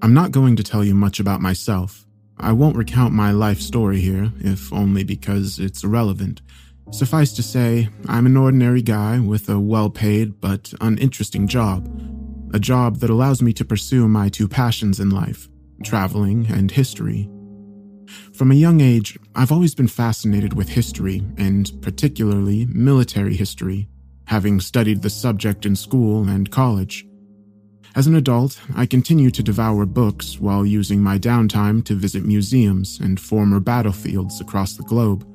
I'm not going to tell you much about myself. I won't recount my life story here, if only because it's irrelevant. Suffice to say, I'm an ordinary guy with a well paid but uninteresting job. A job that allows me to pursue my two passions in life traveling and history. From a young age, I've always been fascinated with history, and particularly military history, having studied the subject in school and college. As an adult, I continue to devour books while using my downtime to visit museums and former battlefields across the globe.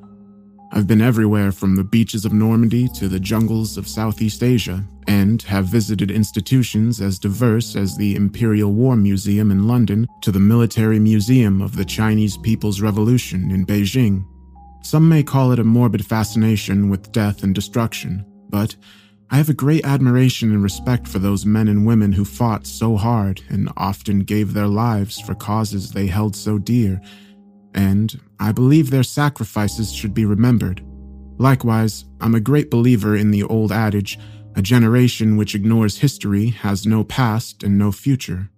I've been everywhere from the beaches of Normandy to the jungles of Southeast Asia, and have visited institutions as diverse as the Imperial War Museum in London to the Military Museum of the Chinese People's Revolution in Beijing. Some may call it a morbid fascination with death and destruction, but I have a great admiration and respect for those men and women who fought so hard and often gave their lives for causes they held so dear, and I believe their sacrifices should be remembered. Likewise, I'm a great believer in the old adage a generation which ignores history has no past and no future.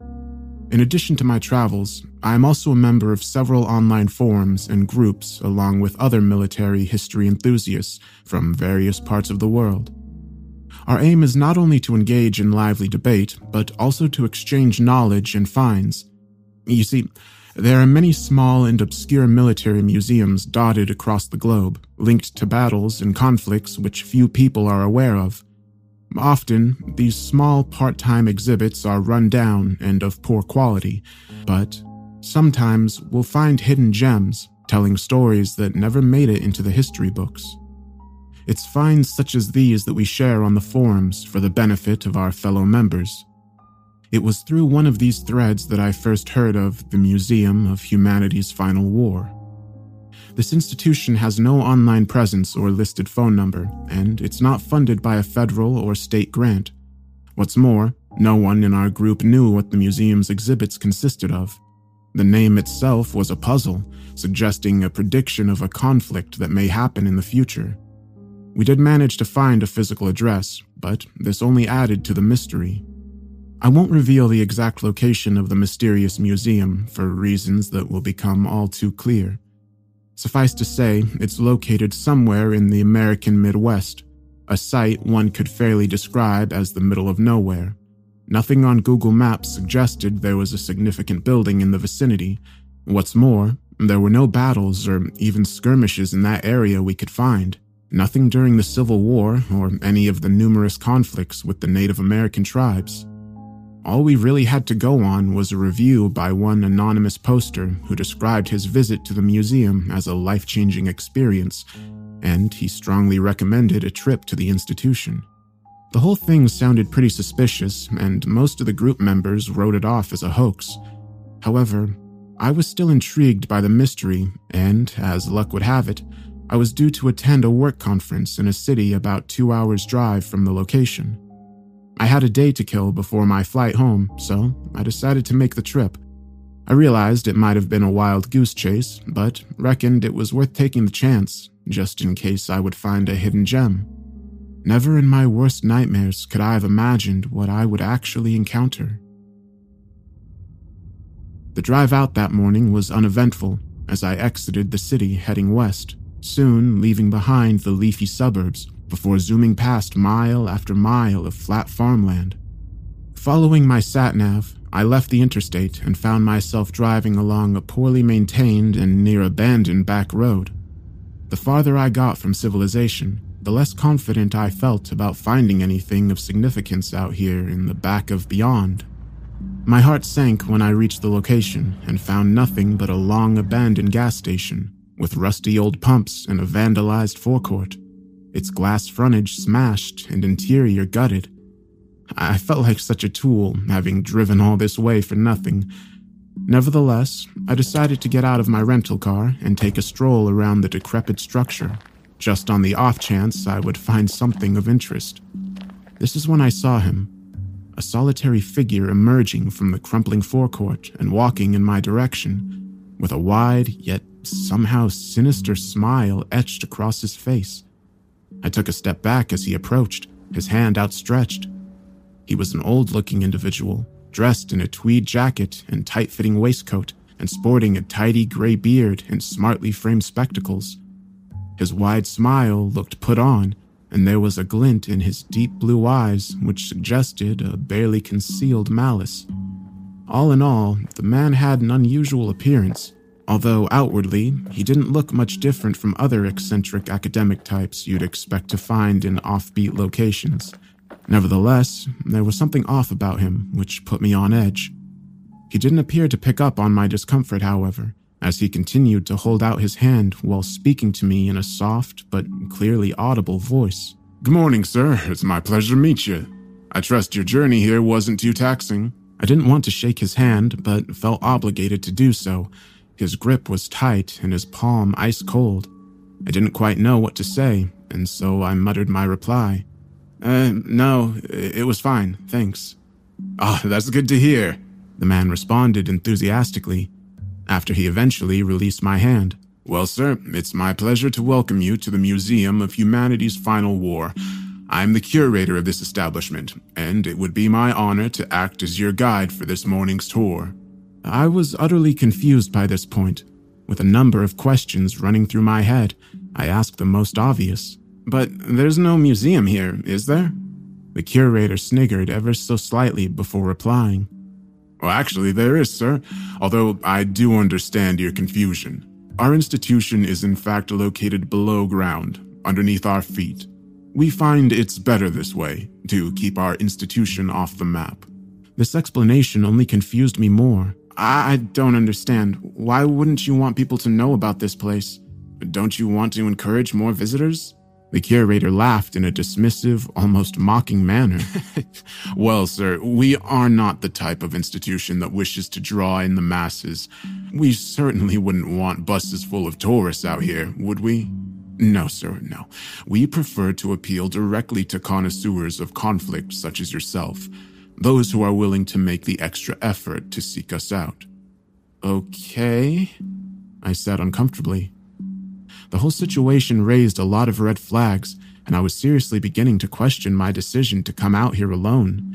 In addition to my travels, I am also a member of several online forums and groups along with other military history enthusiasts from various parts of the world. Our aim is not only to engage in lively debate, but also to exchange knowledge and finds. You see, there are many small and obscure military museums dotted across the globe, linked to battles and conflicts which few people are aware of. Often, these small part time exhibits are run down and of poor quality, but sometimes we'll find hidden gems telling stories that never made it into the history books. It's finds such as these that we share on the forums for the benefit of our fellow members. It was through one of these threads that I first heard of the Museum of Humanity's Final War. This institution has no online presence or listed phone number, and it's not funded by a federal or state grant. What's more, no one in our group knew what the museum's exhibits consisted of. The name itself was a puzzle, suggesting a prediction of a conflict that may happen in the future. We did manage to find a physical address, but this only added to the mystery. I won't reveal the exact location of the mysterious museum for reasons that will become all too clear. Suffice to say, it's located somewhere in the American Midwest, a site one could fairly describe as the middle of nowhere. Nothing on Google Maps suggested there was a significant building in the vicinity. What's more, there were no battles or even skirmishes in that area we could find. Nothing during the Civil War or any of the numerous conflicts with the Native American tribes. All we really had to go on was a review by one anonymous poster who described his visit to the museum as a life changing experience, and he strongly recommended a trip to the institution. The whole thing sounded pretty suspicious, and most of the group members wrote it off as a hoax. However, I was still intrigued by the mystery, and, as luck would have it, I was due to attend a work conference in a city about two hours' drive from the location. I had a day to kill before my flight home, so I decided to make the trip. I realized it might have been a wild goose chase, but reckoned it was worth taking the chance, just in case I would find a hidden gem. Never in my worst nightmares could I have imagined what I would actually encounter. The drive out that morning was uneventful as I exited the city heading west soon leaving behind the leafy suburbs before zooming past mile after mile of flat farmland. Following my satnav, I left the interstate and found myself driving along a poorly maintained and near abandoned back road. The farther I got from civilization, the less confident I felt about finding anything of significance out here in the back of beyond. My heart sank when I reached the location and found nothing but a long abandoned gas station with rusty old pumps and a vandalized forecourt, its glass frontage smashed and interior gutted. I felt like such a tool, having driven all this way for nothing. Nevertheless, I decided to get out of my rental car and take a stroll around the decrepit structure, just on the off chance I would find something of interest. This is when I saw him, a solitary figure emerging from the crumbling forecourt and walking in my direction, with a wide yet somehow sinister smile etched across his face. I took a step back as he approached, his hand outstretched. He was an old looking individual, dressed in a tweed jacket and tight fitting waistcoat, and sporting a tidy gray beard and smartly framed spectacles. His wide smile looked put on, and there was a glint in his deep blue eyes which suggested a barely concealed malice. All in all, the man had an unusual appearance, although outwardly he didn't look much different from other eccentric academic types you'd expect to find in offbeat locations. Nevertheless, there was something off about him which put me on edge. He didn't appear to pick up on my discomfort, however, as he continued to hold out his hand while speaking to me in a soft but clearly audible voice. Good morning, sir. It's my pleasure to meet you. I trust your journey here wasn't too taxing. I didn't want to shake his hand, but felt obligated to do so. His grip was tight and his palm ice cold. I didn't quite know what to say, and so I muttered my reply. Uh, no, it was fine, thanks. Ah, oh, that's good to hear, the man responded enthusiastically, after he eventually released my hand. Well, sir, it's my pleasure to welcome you to the Museum of Humanity's Final War. I'm the curator of this establishment, and it would be my honor to act as your guide for this morning's tour. I was utterly confused by this point. With a number of questions running through my head, I asked the most obvious. But there's no museum here, is there? The curator sniggered ever so slightly before replying. Well, actually, there is, sir, although I do understand your confusion. Our institution is in fact located below ground, underneath our feet. We find it's better this way, to keep our institution off the map. This explanation only confused me more. I don't understand. Why wouldn't you want people to know about this place? Don't you want to encourage more visitors? The curator laughed in a dismissive, almost mocking manner. well, sir, we are not the type of institution that wishes to draw in the masses. We certainly wouldn't want buses full of tourists out here, would we? No, sir, no. We prefer to appeal directly to connoisseurs of conflict such as yourself those who are willing to make the extra effort to seek us out. Okay, I said uncomfortably. The whole situation raised a lot of red flags, and I was seriously beginning to question my decision to come out here alone.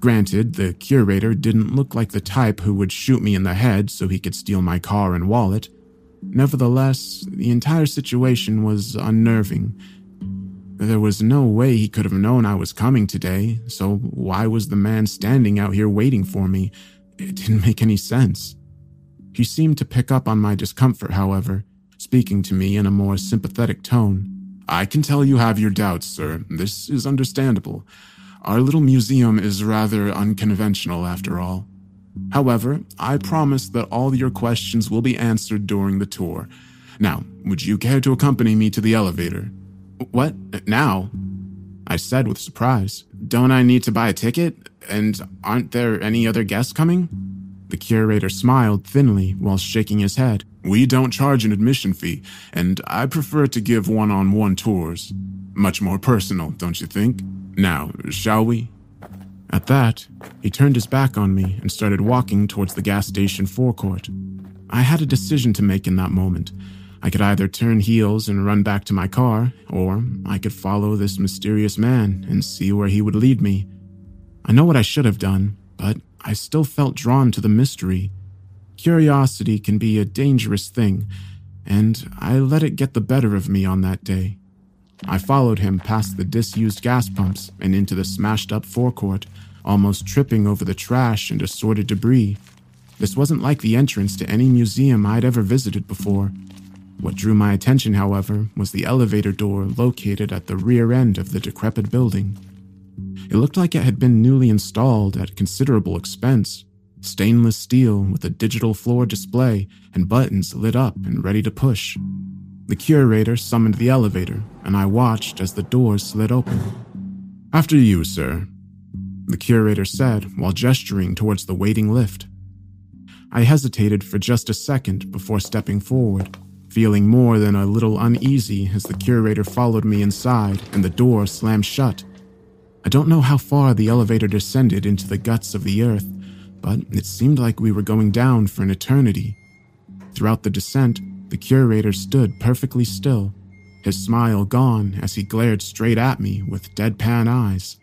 Granted, the curator didn't look like the type who would shoot me in the head so he could steal my car and wallet. Nevertheless, the entire situation was unnerving there was no way he could have known I was coming today, so why was the man standing out here waiting for me? It didn't make any sense. He seemed to pick up on my discomfort, however, speaking to me in a more sympathetic tone. I can tell you have your doubts, sir. This is understandable. Our little museum is rather unconventional, after all. However, I promise that all your questions will be answered during the tour. Now, would you care to accompany me to the elevator? What? Now? I said with surprise. Don't I need to buy a ticket? And aren't there any other guests coming? The curator smiled thinly while shaking his head. We don't charge an admission fee, and I prefer to give one on one tours. Much more personal, don't you think? Now, shall we? At that, he turned his back on me and started walking towards the gas station forecourt. I had a decision to make in that moment I could either turn heels and run back to my car, or I could follow this mysterious man and see where he would lead me. I know what I should have done, but I still felt drawn to the mystery. Curiosity can be a dangerous thing, and I let it get the better of me on that day. I followed him past the disused gas pumps and into the smashed up forecourt, almost tripping over the trash and assorted debris. This wasn't like the entrance to any museum I'd ever visited before. What drew my attention, however, was the elevator door located at the rear end of the decrepit building. It looked like it had been newly installed at considerable expense. Stainless steel with a digital floor display and buttons lit up and ready to push. The curator summoned the elevator, and I watched as the doors slid open. After you, sir, the curator said while gesturing towards the waiting lift. I hesitated for just a second before stepping forward, feeling more than a little uneasy as the curator followed me inside and the door slammed shut. I don't know how far the elevator descended into the guts of the earth, but it seemed like we were going down for an eternity. Throughout the descent, the curator stood perfectly still, his smile gone as he glared straight at me with deadpan eyes.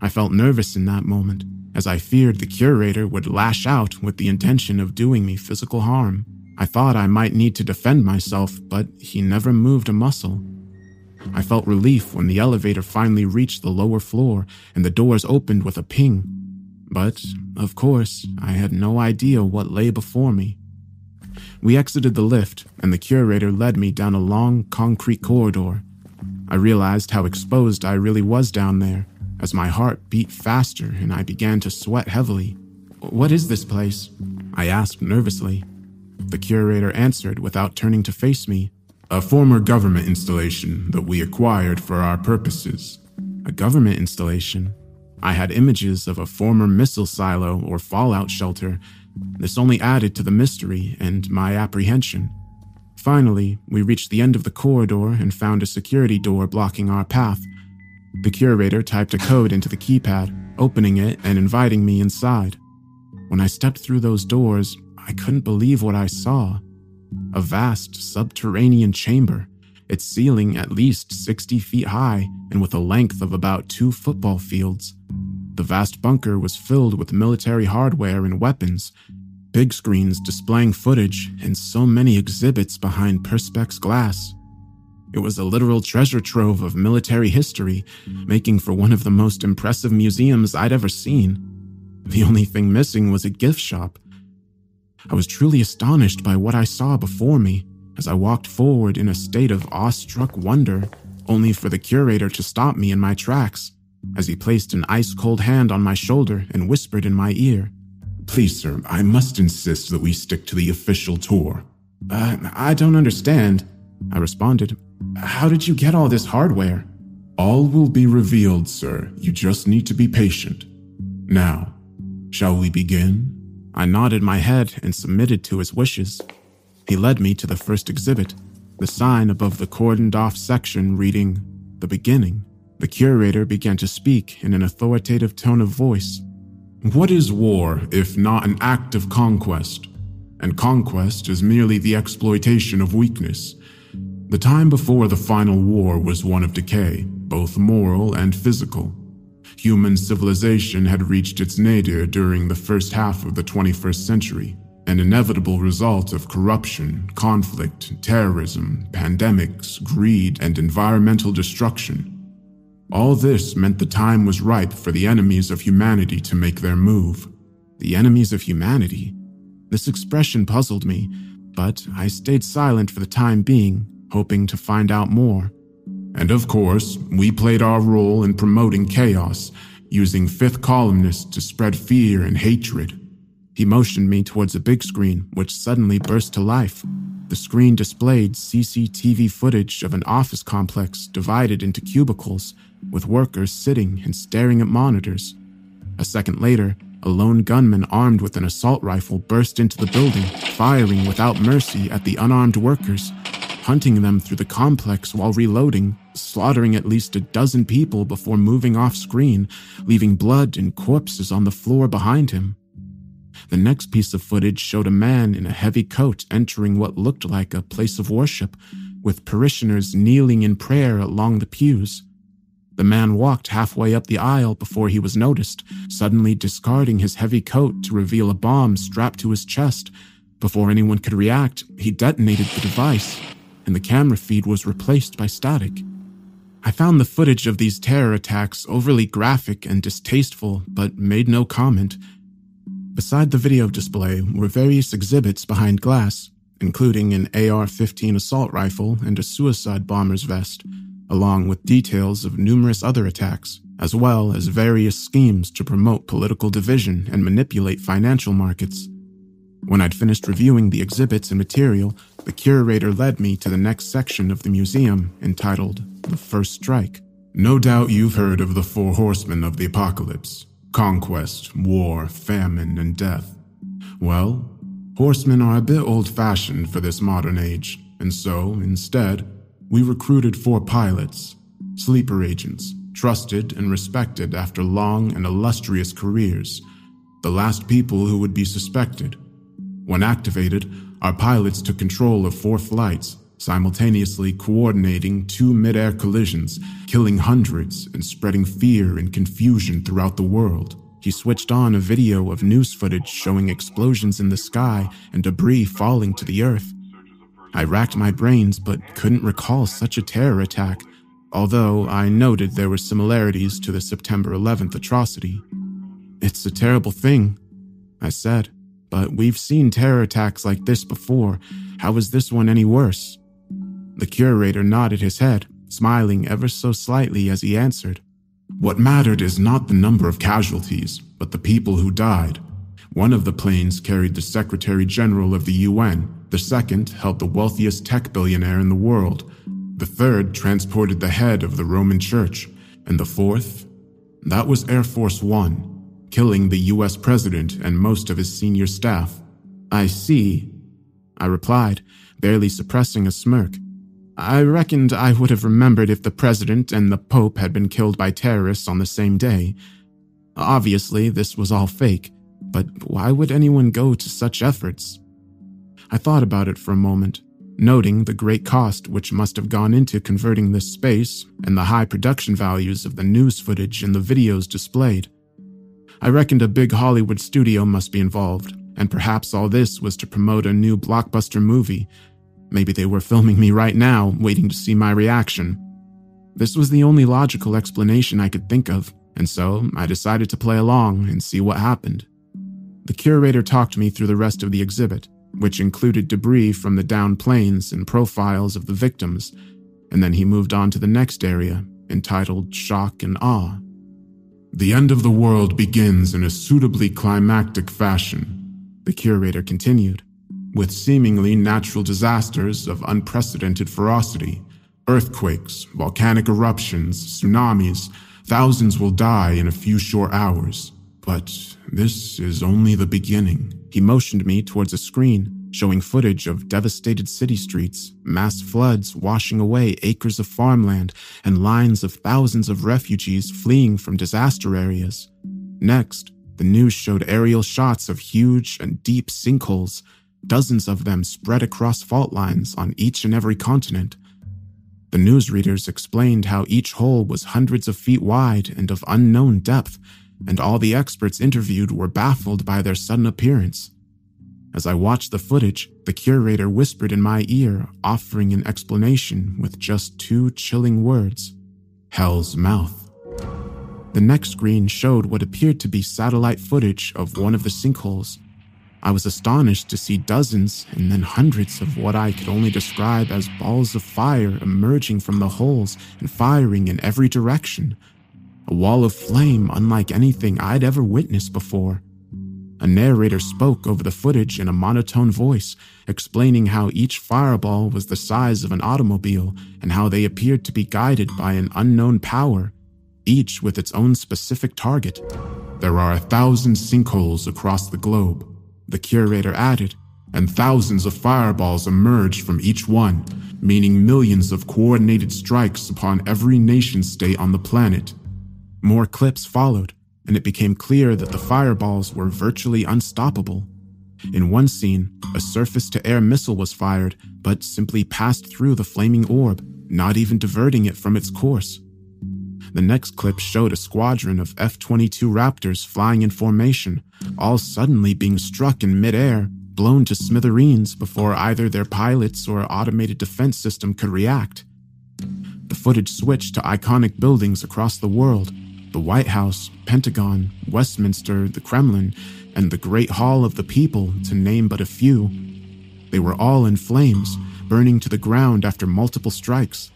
I felt nervous in that moment, as I feared the curator would lash out with the intention of doing me physical harm. I thought I might need to defend myself, but he never moved a muscle. I felt relief when the elevator finally reached the lower floor and the doors opened with a ping. But, of course, I had no idea what lay before me. We exited the lift, and the curator led me down a long concrete corridor. I realized how exposed I really was down there, as my heart beat faster and I began to sweat heavily. What is this place? I asked nervously. The curator answered without turning to face me. A former government installation that we acquired for our purposes. A government installation? I had images of a former missile silo or fallout shelter this only added to the mystery and my apprehension. Finally, we reached the end of the corridor and found a security door blocking our path. The curator typed a code into the keypad, opening it and inviting me inside. When I stepped through those doors, I couldn't believe what I saw. A vast subterranean chamber, its ceiling at least 60 feet high and with a length of about two football fields. The vast bunker was filled with military hardware and weapons, big screens displaying footage, and so many exhibits behind Perspex glass. It was a literal treasure trove of military history, making for one of the most impressive museums I'd ever seen. The only thing missing was a gift shop. I was truly astonished by what I saw before me as I walked forward in a state of awestruck wonder, only for the curator to stop me in my tracks as he placed an ice cold hand on my shoulder and whispered in my ear. Please, sir, I must insist that we stick to the official tour. Uh, I don't understand, I responded. How did you get all this hardware? All will be revealed, sir. You just need to be patient. Now, shall we begin? I nodded my head and submitted to his wishes. He led me to the first exhibit, the sign above the cordoned off section reading, The Beginning. The curator began to speak in an authoritative tone of voice. What is war if not an act of conquest? And conquest is merely the exploitation of weakness. The time before the final war was one of decay, both moral and physical. Human civilization had reached its nadir during the first half of the 21st century, an inevitable result of corruption, conflict, terrorism, pandemics, greed, and environmental destruction. All this meant the time was ripe for the enemies of humanity to make their move. The enemies of humanity? This expression puzzled me, but I stayed silent for the time being, hoping to find out more. And of course, we played our role in promoting chaos, using fifth columnists to spread fear and hatred. He motioned me towards a big screen, which suddenly burst to life. The screen displayed CCTV footage of an office complex divided into cubicles with workers sitting and staring at monitors. A second later, a lone gunman armed with an assault rifle burst into the building, firing without mercy at the unarmed workers, hunting them through the complex while reloading, slaughtering at least a dozen people before moving off screen, leaving blood and corpses on the floor behind him. The next piece of footage showed a man in a heavy coat entering what looked like a place of worship, with parishioners kneeling in prayer along the pews. The man walked halfway up the aisle before he was noticed, suddenly discarding his heavy coat to reveal a bomb strapped to his chest. Before anyone could react, he detonated the device, and the camera feed was replaced by static. I found the footage of these terror attacks overly graphic and distasteful, but made no comment. Beside the video display were various exhibits behind glass, including an AR 15 assault rifle and a suicide bomber's vest, along with details of numerous other attacks, as well as various schemes to promote political division and manipulate financial markets. When I'd finished reviewing the exhibits and material, the curator led me to the next section of the museum entitled The First Strike. No doubt you've heard of the four horsemen of the apocalypse conquest, war, famine, and death. Well, horsemen are a bit old fashioned for this modern age, and so, instead, we recruited four pilots, sleeper agents, trusted and respected after long and illustrious careers, the last people who would be suspected when activated, our pilots took control of four flights, simultaneously coordinating two mid-air collisions, killing hundreds and spreading fear and confusion throughout the world. He switched on a video of news footage showing explosions in the sky and debris falling to the earth. I racked my brains but couldn't recall such a terror attack, although I noted there were similarities to the September 11th atrocity. It's a terrible thing, I said. But we've seen terror attacks like this before. How is this one any worse? The curator nodded his head, smiling ever so slightly as he answered. What mattered is not the number of casualties, but the people who died. One of the planes carried the Secretary General of the UN, the second held the wealthiest tech billionaire in the world, the third transported the head of the Roman Church, and the fourth? That was Air Force One, killing the US president and most of his senior staff. I see, I replied, barely suppressing a smirk. I reckoned I would have remembered if the president and the pope had been killed by terrorists on the same day. Obviously, this was all fake, but why would anyone go to such efforts? I thought about it for a moment, noting the great cost which must have gone into converting this space and the high production values of the news footage and the videos displayed. I reckoned a big Hollywood studio must be involved, and perhaps all this was to promote a new blockbuster movie. Maybe they were filming me right now, waiting to see my reaction. This was the only logical explanation I could think of, and so I decided to play along and see what happened. The curator talked me through the rest of the exhibit, which included debris from the downed planes and profiles of the victims, and then he moved on to the next area, entitled Shock and Awe. The end of the world begins in a suitably climactic fashion, the curator continued, with seemingly natural disasters of unprecedented ferocity. Earthquakes, volcanic eruptions, tsunamis, thousands will die in a few short hours. But this is only the beginning. He motioned me towards a screen showing footage of devastated city streets, mass floods washing away acres of farmland, and lines of thousands of refugees fleeing from disaster areas. Next, the news showed aerial shots of huge and deep sinkholes, dozens of them spread across fault lines on each and every continent. The newsreaders explained how each hole was hundreds of feet wide and of unknown depth, and all the experts interviewed were baffled by their sudden appearance. As I watched the footage, the curator whispered in my ear, offering an explanation with just two chilling words Hell's Mouth. The next screen showed what appeared to be satellite footage of one of the sinkholes. I was astonished to see dozens and then hundreds of what I could only describe as balls of fire emerging from the holes and firing in every direction. A wall of flame unlike anything I'd ever witnessed before. A narrator spoke over the footage in a monotone voice, explaining how each fireball was the size of an automobile and how they appeared to be guided by an unknown power, each with its own specific target. There are a thousand sinkholes across the globe, the curator added, and thousands of fireballs emerged from each one, meaning millions of coordinated strikes upon every nation state on the planet. More clips followed and it became clear that the fireballs were virtually unstoppable. In one scene, a surface to air missile was fired, but simply passed through the flaming orb, not even diverting it from its course. The next clip showed a squadron of F 22 Raptors flying in formation, all suddenly being struck in midair, blown to smithereens before either their pilots or automated defense system could react. The footage switched to iconic buildings across the world the White House, Pentagon, Westminster, the Kremlin, and the Great Hall of the People, to name but a few. They were all in flames, burning to the ground after multiple strikes.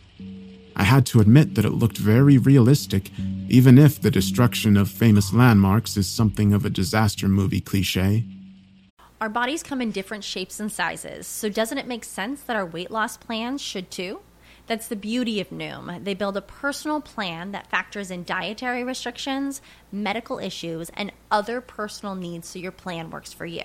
I had to admit that it looked very realistic, even if the destruction of famous landmarks is something of a disaster movie cliche. Our bodies come in different shapes and sizes, so doesn't it make sense that our weight loss plans should too? That's the beauty of Noom. They build a personal plan that factors in dietary restrictions, medical issues, and other personal needs so your plan works for you.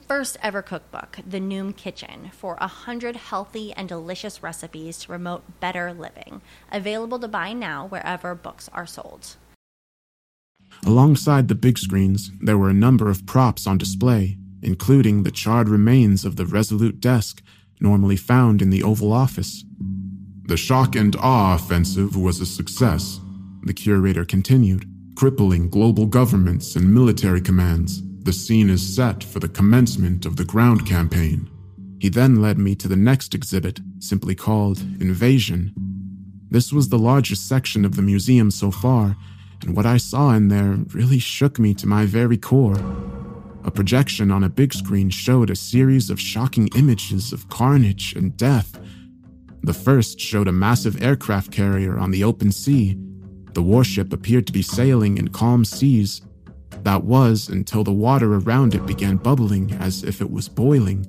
first ever cookbook, The Noom Kitchen, for a hundred healthy and delicious recipes to promote better living. Available to buy now wherever books are sold. Alongside the big screens, there were a number of props on display, including the charred remains of the Resolute desk normally found in the Oval Office. The shock and awe offensive was a success, the curator continued, crippling global governments and military commands. The scene is set for the commencement of the ground campaign. He then led me to the next exhibit, simply called Invasion. This was the largest section of the museum so far, and what I saw in there really shook me to my very core. A projection on a big screen showed a series of shocking images of carnage and death. The first showed a massive aircraft carrier on the open sea. The warship appeared to be sailing in calm seas. That was until the water around it began bubbling as if it was boiling.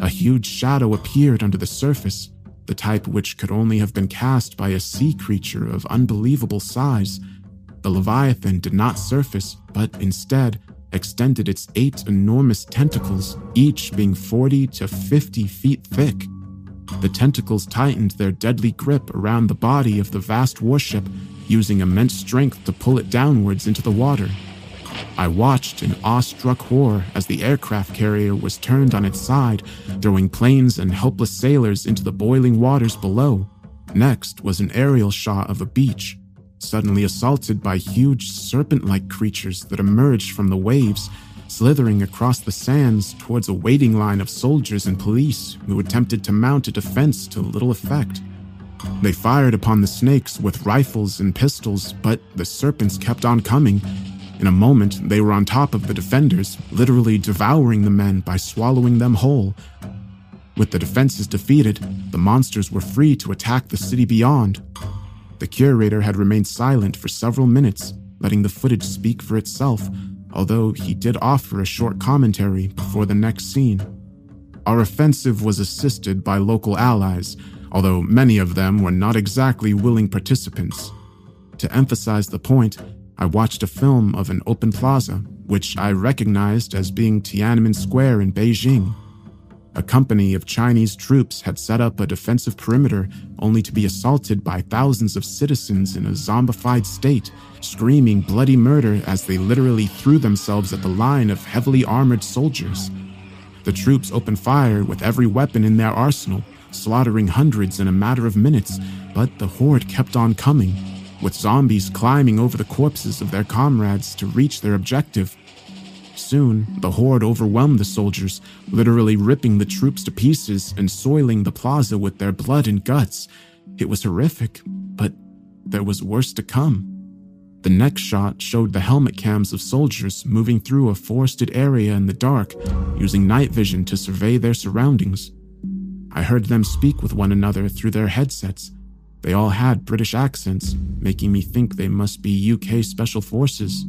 A huge shadow appeared under the surface, the type which could only have been cast by a sea creature of unbelievable size. The Leviathan did not surface, but instead extended its eight enormous tentacles, each being 40 to 50 feet thick. The tentacles tightened their deadly grip around the body of the vast warship, using immense strength to pull it downwards into the water. I watched in awestruck horror as the aircraft carrier was turned on its side, throwing planes and helpless sailors into the boiling waters below. Next was an aerial shot of a beach, suddenly assaulted by huge serpent like creatures that emerged from the waves, slithering across the sands towards a waiting line of soldiers and police who attempted to mount a defense to little effect. They fired upon the snakes with rifles and pistols, but the serpents kept on coming. In a moment, they were on top of the defenders, literally devouring the men by swallowing them whole. With the defenses defeated, the monsters were free to attack the city beyond, the curator had remained silent for several minutes, letting the footage speak for itself, although he did offer a short commentary before the next scene. Our offensive was assisted by local allies, although many of them were not exactly willing participants. To emphasize the point, I watched a film of an open plaza, which I recognized as being Tiananmen Square in Beijing. A company of Chinese troops had set up a defensive perimeter only to be assaulted by thousands of citizens in a zombified state, screaming bloody murder as they literally threw themselves at the line of heavily armored soldiers. The troops opened fire with every weapon in their arsenal, slaughtering hundreds in a matter of minutes, but the horde kept on coming, with zombies climbing over the corpses of their comrades to reach their objective Soon, the horde overwhelmed the soldiers, literally ripping the troops to pieces and soiling the plaza with their blood and guts. It was horrific, but there was worse to come. The next shot showed the helmet cams of soldiers moving through a forested area in the dark, using night vision to survey their surroundings. I heard them speak with one another through their headsets. They all had British accents, making me think they must be UK Special Forces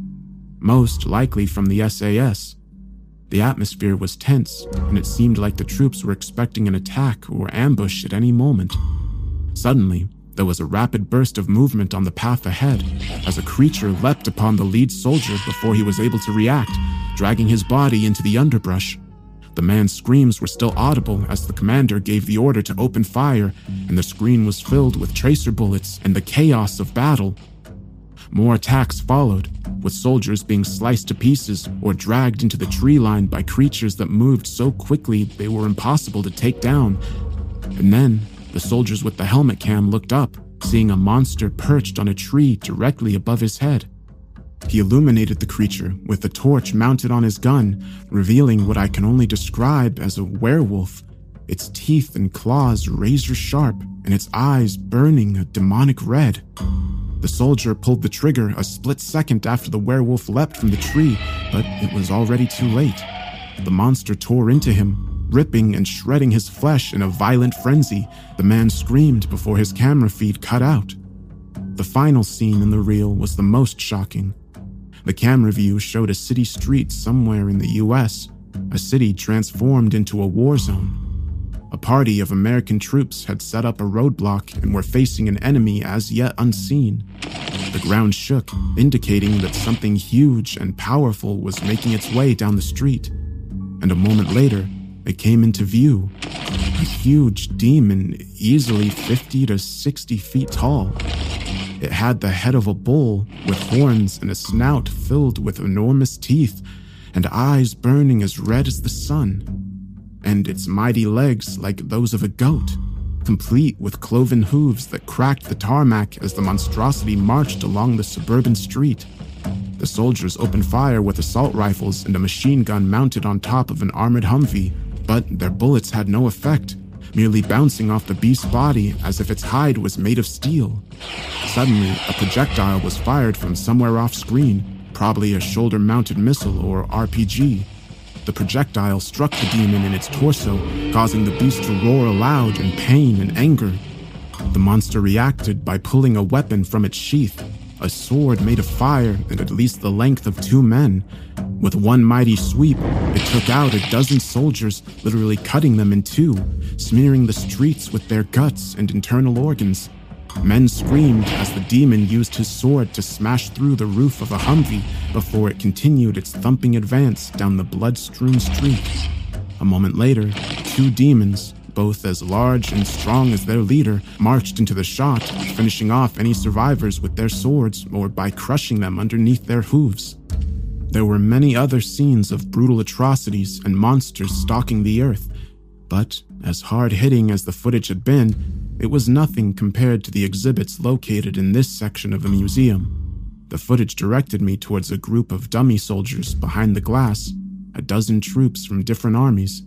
most likely from the SAS. The atmosphere was tense, and it seemed like the troops were expecting an attack or ambush at any moment. Suddenly, there was a rapid burst of movement on the path ahead as a creature leapt upon the lead soldier before he was able to react, dragging his body into the underbrush. The man's screams were still audible as the commander gave the order to open fire, and the screen was filled with tracer bullets and the chaos of battle. More attacks followed, with soldiers being sliced to pieces or dragged into the tree line by creatures that moved so quickly they were impossible to take down. And then, the soldiers with the helmet cam looked up, seeing a monster perched on a tree directly above his head. He illuminated the creature with a torch mounted on his gun, revealing what I can only describe as a werewolf, its teeth and claws razor sharp, and its eyes burning a demonic red. The soldier pulled the trigger a split second after the werewolf leapt from the tree, but it was already too late. The monster tore into him, ripping and shredding his flesh in a violent frenzy. The man screamed before his camera feed cut out. The final scene in the reel was the most shocking. The camera view showed a city street somewhere in the US, a city transformed into a war zone. A party of American troops had set up a roadblock and were facing an enemy as yet unseen. The ground shook, indicating that something huge and powerful was making its way down the street. And a moment later, it came into view. A huge demon, easily 50 to 60 feet tall. It had the head of a bull, with horns and a snout filled with enormous teeth, and eyes burning as red as the sun and its mighty legs like those of a goat, complete with cloven hooves that cracked the tarmac as the monstrosity marched along the suburban street. The soldiers opened fire with assault rifles and a machine gun mounted on top of an armored Humvee, but their bullets had no effect, merely bouncing off the beast's body as if its hide was made of steel. Suddenly, a projectile was fired from somewhere off screen, probably a shoulder mounted missile or RPG. The projectile struck the demon in its torso, causing the beast to roar aloud in pain and anger. The monster reacted by pulling a weapon from its sheath, a sword made of fire and at least the length of two men. With one mighty sweep, it took out a dozen soldiers, literally cutting them in two, smearing the streets with their guts and internal organs. Men screamed as the demon used his sword to smash through the roof of a Humvee before it continued its thumping advance down the blood strewn street. A moment later, two demons, both as large and strong as their leader, marched into the shot, finishing off any survivors with their swords or by crushing them underneath their hooves. There were many other scenes of brutal atrocities and monsters stalking the earth, but as hard hitting as the footage had been, it was nothing compared to the exhibits located in this section of the museum. The footage directed me towards a group of dummy soldiers behind the glass, a dozen troops from different armies.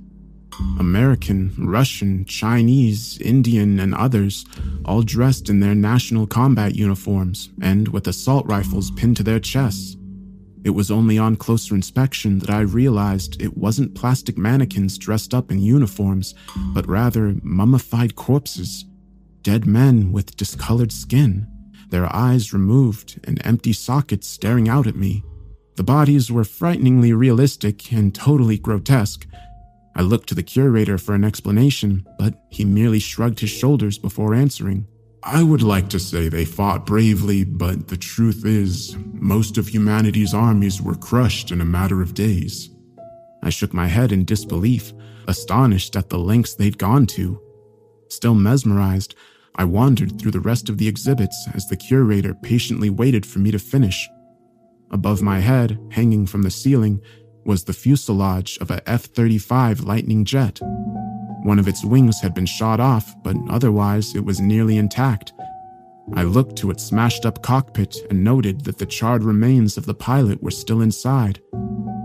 American, Russian, Chinese, Indian, and others, all dressed in their national combat uniforms and with assault rifles pinned to their chests. It was only on closer inspection that I realized it wasn't plastic mannequins dressed up in uniforms, but rather mummified corpses dead men with discolored skin, their eyes removed and empty sockets staring out at me. The bodies were frighteningly realistic and totally grotesque. I looked to the curator for an explanation, but he merely shrugged his shoulders before answering. I would like to say they fought bravely, but the truth is, most of humanity's armies were crushed in a matter of days. I shook my head in disbelief, astonished at the lengths they'd gone to. Still mesmerized, I wandered through the rest of the exhibits as the curator patiently waited for me to finish. Above my head, hanging from the ceiling, was the fuselage of a F 35 Lightning jet. One of its wings had been shot off, but otherwise it was nearly intact. I looked to its smashed up cockpit and noted that the charred remains of the pilot were still inside.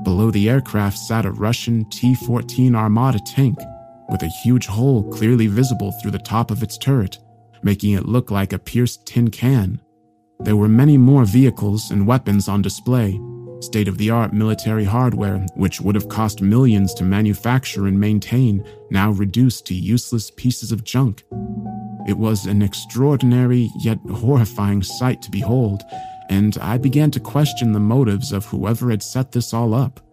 Below the aircraft sat a Russian T 14 Armata tank with a huge hole clearly visible through the top of its turret, making it look like a pierced tin can. There were many more vehicles and weapons on display, state of the art military hardware, which would have cost millions to manufacture and maintain, now reduced to useless pieces of junk. It was an extraordinary yet horrifying sight to behold, and I began to question the motives of whoever had set this all up.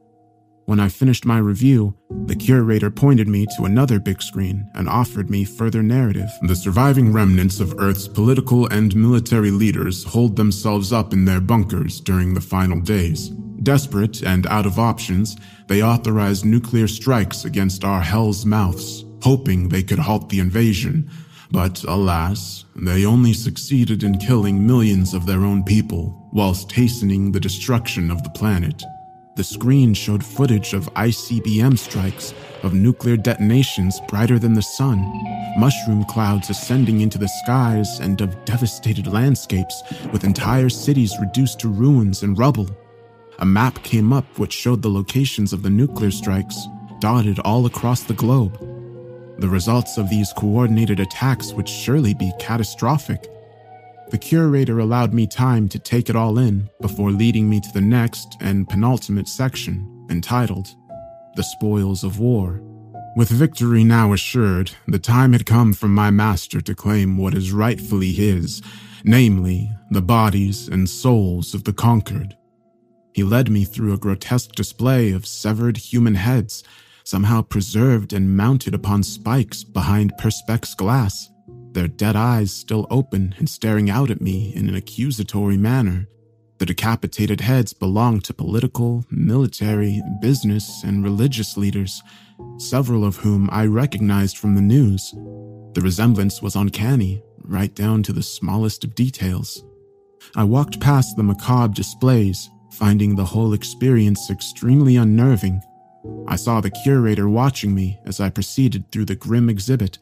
When I finished my review, the curator pointed me to another big screen and offered me further narrative. The surviving remnants of Earth's political and military leaders hold themselves up in their bunkers during the final days, Desperate and out of options, they authorized nuclear strikes against our hell's mouths, hoping they could halt the invasion. But alas, they only succeeded in killing millions of their own people, whilst hastening the destruction of the planet. The screen showed footage of ICBM strikes, of nuclear detonations brighter than the sun, mushroom clouds ascending into the skies, and of devastated landscapes with entire cities reduced to ruins and rubble. A map came up which showed the locations of the nuclear strikes, dotted all across the globe. The results of these coordinated attacks would surely be catastrophic. The curator allowed me time to take it all in before leading me to the next and penultimate section, entitled The Spoils of War. With victory now assured, the time had come for my master to claim what is rightfully his, namely, the bodies and souls of the conquered. He led me through a grotesque display of severed human heads, somehow preserved and mounted upon spikes behind perspex glass, their dead eyes still open and staring out at me in an accusatory manner. The decapitated heads belonged to political, military, business, and religious leaders, several of whom I recognized from the news. The resemblance was uncanny, right down to the smallest of details. I walked past the macabre displays, finding the whole experience extremely unnerving. I saw the curator watching me as I proceeded through the grim exhibit.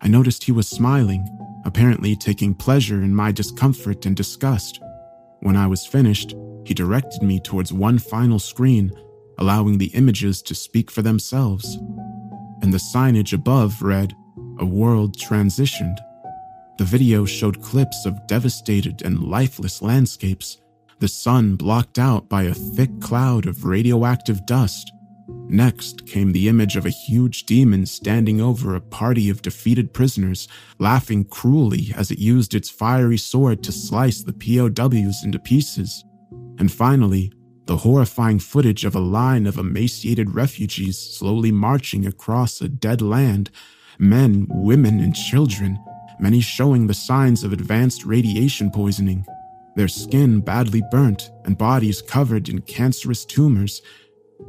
I noticed he was smiling, apparently taking pleasure in my discomfort and disgust. When I was finished, he directed me towards one final screen, allowing the images to speak for themselves. And the signage above read, A World Transitioned. The video showed clips of devastated and lifeless landscapes the sun blocked out by a thick cloud of radioactive dust. Next came the image of a huge demon standing over a party of defeated prisoners, laughing cruelly as it used its fiery sword to slice the POWs into pieces. And finally, the horrifying footage of a line of emaciated refugees slowly marching across a dead land men, women, and children, many showing the signs of advanced radiation poisoning their skin badly burnt and bodies covered in cancerous tumors.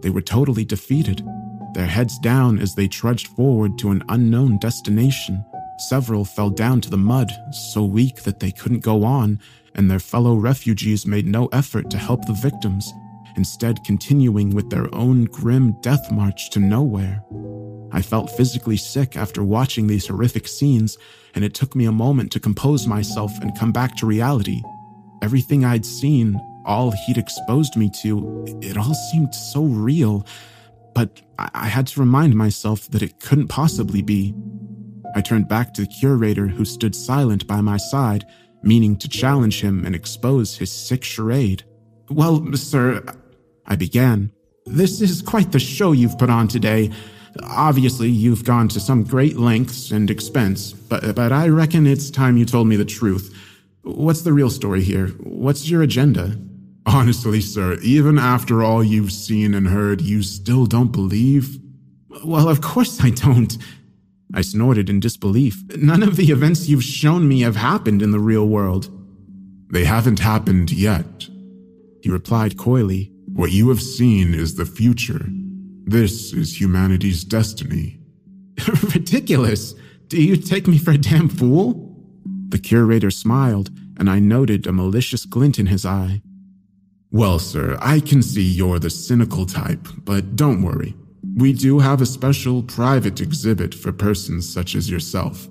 They were totally defeated, their heads down as they trudged forward to an unknown destination. Several fell down to the mud, so weak that they couldn't go on, and their fellow refugees made no effort to help the victims, instead, continuing with their own grim death march to nowhere. I felt physically sick after watching these horrific scenes, and it took me a moment to compose myself and come back to reality. Everything I'd seen, all he'd exposed me to, it all seemed so real. But I had to remind myself that it couldn't possibly be. I turned back to the curator who stood silent by my side, meaning to challenge him and expose his sick charade. Well, sir, I began. This is quite the show you've put on today. Obviously, you've gone to some great lengths and expense, but, but I reckon it's time you told me the truth. What's the real story here? What's your agenda? Honestly, sir, even after all you've seen and heard, you still don't believe? Well, of course I don't. I snorted in disbelief. None of the events you've shown me have happened in the real world. They haven't happened yet. He replied coyly. What you have seen is the future. This is humanity's destiny. Ridiculous. Do you take me for a damn fool? The curator smiled, and I noted a malicious glint in his eye. Well, sir, I can see you're the cynical type, but don't worry. We do have a special private exhibit for persons such as yourself,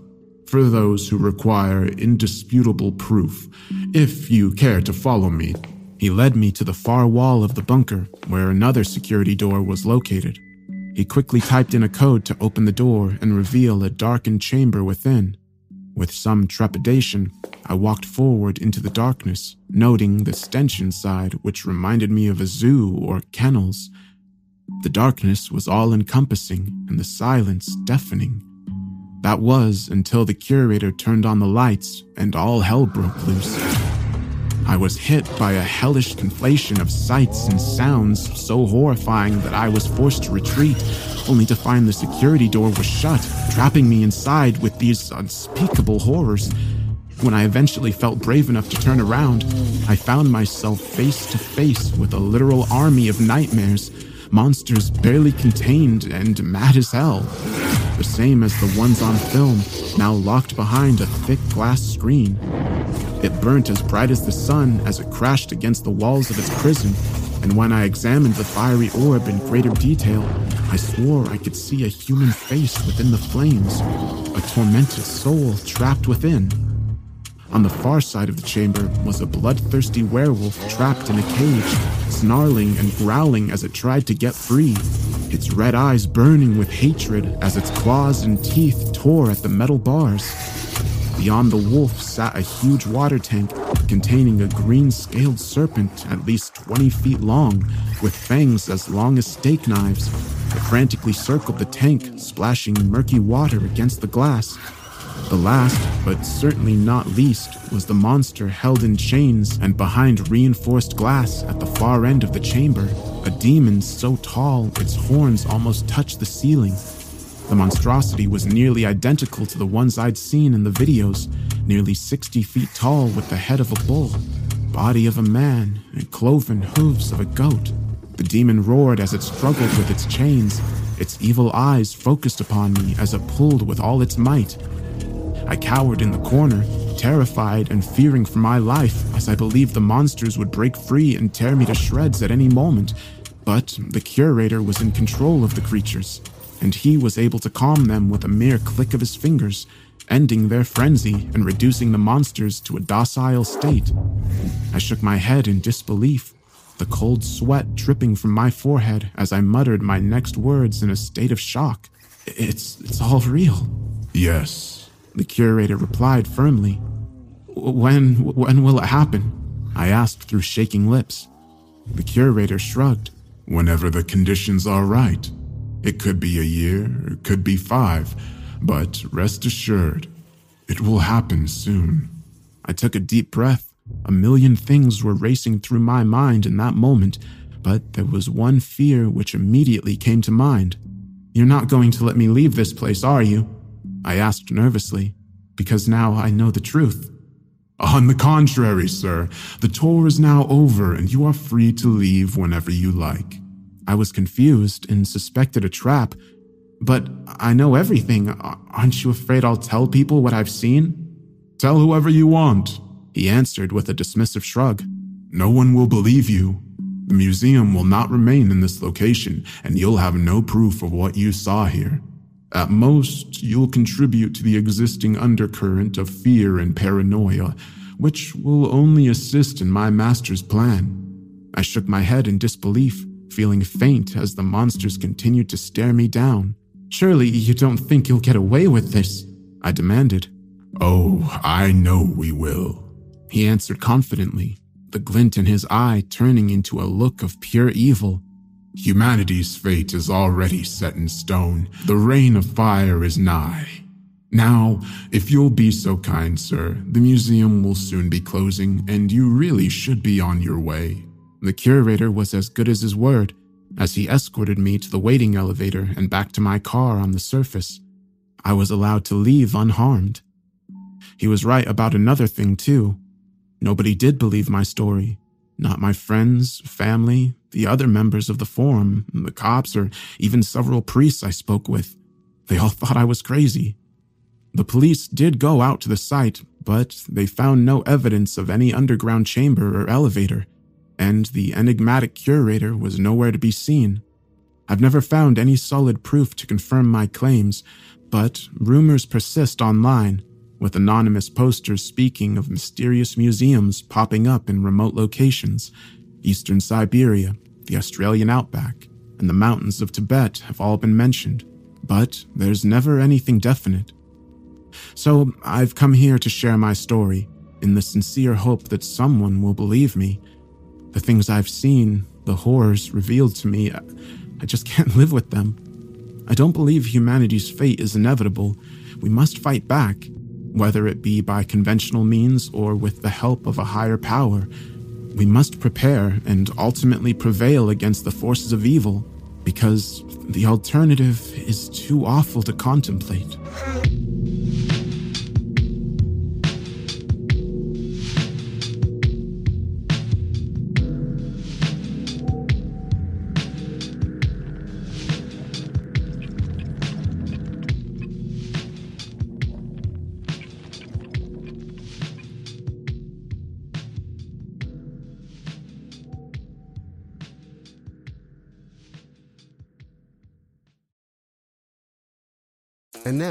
for those who require indisputable proof. If you care to follow me, he led me to the far wall of the bunker where another security door was located. He quickly typed in a code to open the door and reveal a darkened chamber within. With some trepidation, I walked forward into the darkness, noting the stench inside, which reminded me of a zoo or kennels. The darkness was all encompassing and the silence deafening. That was until the curator turned on the lights and all hell broke loose. I was hit by a hellish conflation of sights and sounds so horrifying that I was forced to retreat, only to find the security door was shut, trapping me inside with these unspeakable horrors. When I eventually felt brave enough to turn around, I found myself face to face with a literal army of nightmares, monsters barely contained and mad as hell. The same as the ones on film, now locked behind a thick glass screen. It burnt as bright as the sun as it crashed against the walls of its prison, and when I examined the fiery orb in greater detail, I swore I could see a human face within the flames, a tormented soul trapped within. On the far side of the chamber was a bloodthirsty werewolf trapped in a cage, snarling and growling as it tried to get free, its red eyes burning with hatred as its claws and teeth tore at the metal bars. Beyond the wolf sat a huge water tank containing a green scaled serpent at least 20 feet long, with fangs as long as steak knives. It frantically circled the tank, splashing murky water against the glass. The last, but certainly not least, was the monster held in chains and behind reinforced glass at the far end of the chamber, a demon so tall its horns almost touched the ceiling. The monstrosity was nearly identical to the ones I'd seen in the videos, nearly 60 feet tall with the head of a bull, body of a man, and cloven hooves of a goat. The demon roared as it struggled with its chains, its evil eyes focused upon me as it pulled with all its might. I cowered in the corner, terrified and fearing for my life as I believed the monsters would break free and tear me to shreds at any moment. But the curator was in control of the creatures, and he was able to calm them with a mere click of his fingers, ending their frenzy and reducing the monsters to a docile state. I shook my head in disbelief, the cold sweat dripping from my forehead as I muttered my next words in a state of shock. It's, it's all real. Yes, the curator replied firmly. When, when will it happen? I asked through shaking lips. The curator shrugged. Whenever the conditions are right. It could be a year, it could be five, but rest assured, it will happen soon. I took a deep breath. A million things were racing through my mind in that moment, but there was one fear which immediately came to mind. You're not going to let me leave this place, are you? I asked nervously, because now I know the truth. On the contrary, sir, the tour is now over and you are free to leave whenever you like. I was confused and suspected a trap, but I know everything. Aren't you afraid I'll tell people what I've seen? Tell whoever you want, he answered with a dismissive shrug. No one will believe you. The museum will not remain in this location, and you'll have no proof of what you saw here. At most, you'll contribute to the existing undercurrent of fear and paranoia, which will only assist in my master's plan. I shook my head in disbelief, feeling faint as the monsters continued to stare me down. Surely you don't think you'll get away with this? I demanded. Oh, I know we will, he answered confidently, the glint in his eye turning into a look of pure evil. Humanity's fate is already set in stone. The reign of fire is nigh. Now, if you'll be so kind, sir, the museum will soon be closing, and you really should be on your way. The curator was as good as his word, as he escorted me to the waiting elevator and back to my car on the surface. I was allowed to leave unharmed. He was right about another thing, too. Nobody did believe my story. Not my friends, family, the other members of the forum, the cops, or even several priests I spoke with. They all thought I was crazy. The police did go out to the site, but they found no evidence of any underground chamber or elevator, and the enigmatic curator was nowhere to be seen. I've never found any solid proof to confirm my claims, but rumors persist online, with anonymous posters speaking of mysterious museums popping up in remote locations. Eastern Siberia, the Australian outback, and the mountains of Tibet have all been mentioned, but there's never anything definite. So I've come here to share my story in the sincere hope that someone will believe me. The things I've seen, the horrors revealed to me, I just can't live with them. I don't believe humanity's fate is inevitable. We must fight back, whether it be by conventional means or with the help of a higher power. We must prepare and ultimately prevail against the forces of evil, because the alternative is too awful to contemplate.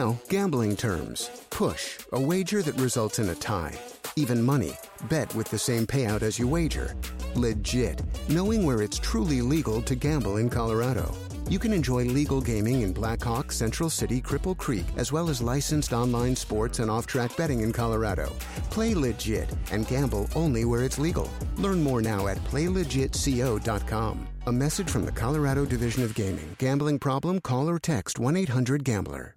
Now, gambling terms. Push, a wager that results in a tie. Even money, bet with the same payout as you wager. Legit, knowing where it's truly legal to gamble in Colorado. You can enjoy legal gaming in Blackhawk, Central City, Cripple Creek, as well as licensed online sports and off track betting in Colorado. Play legit and gamble only where it's legal. Learn more now at playlegitco.com. A message from the Colorado Division of Gaming. Gambling problem? Call or text 1 800 Gambler.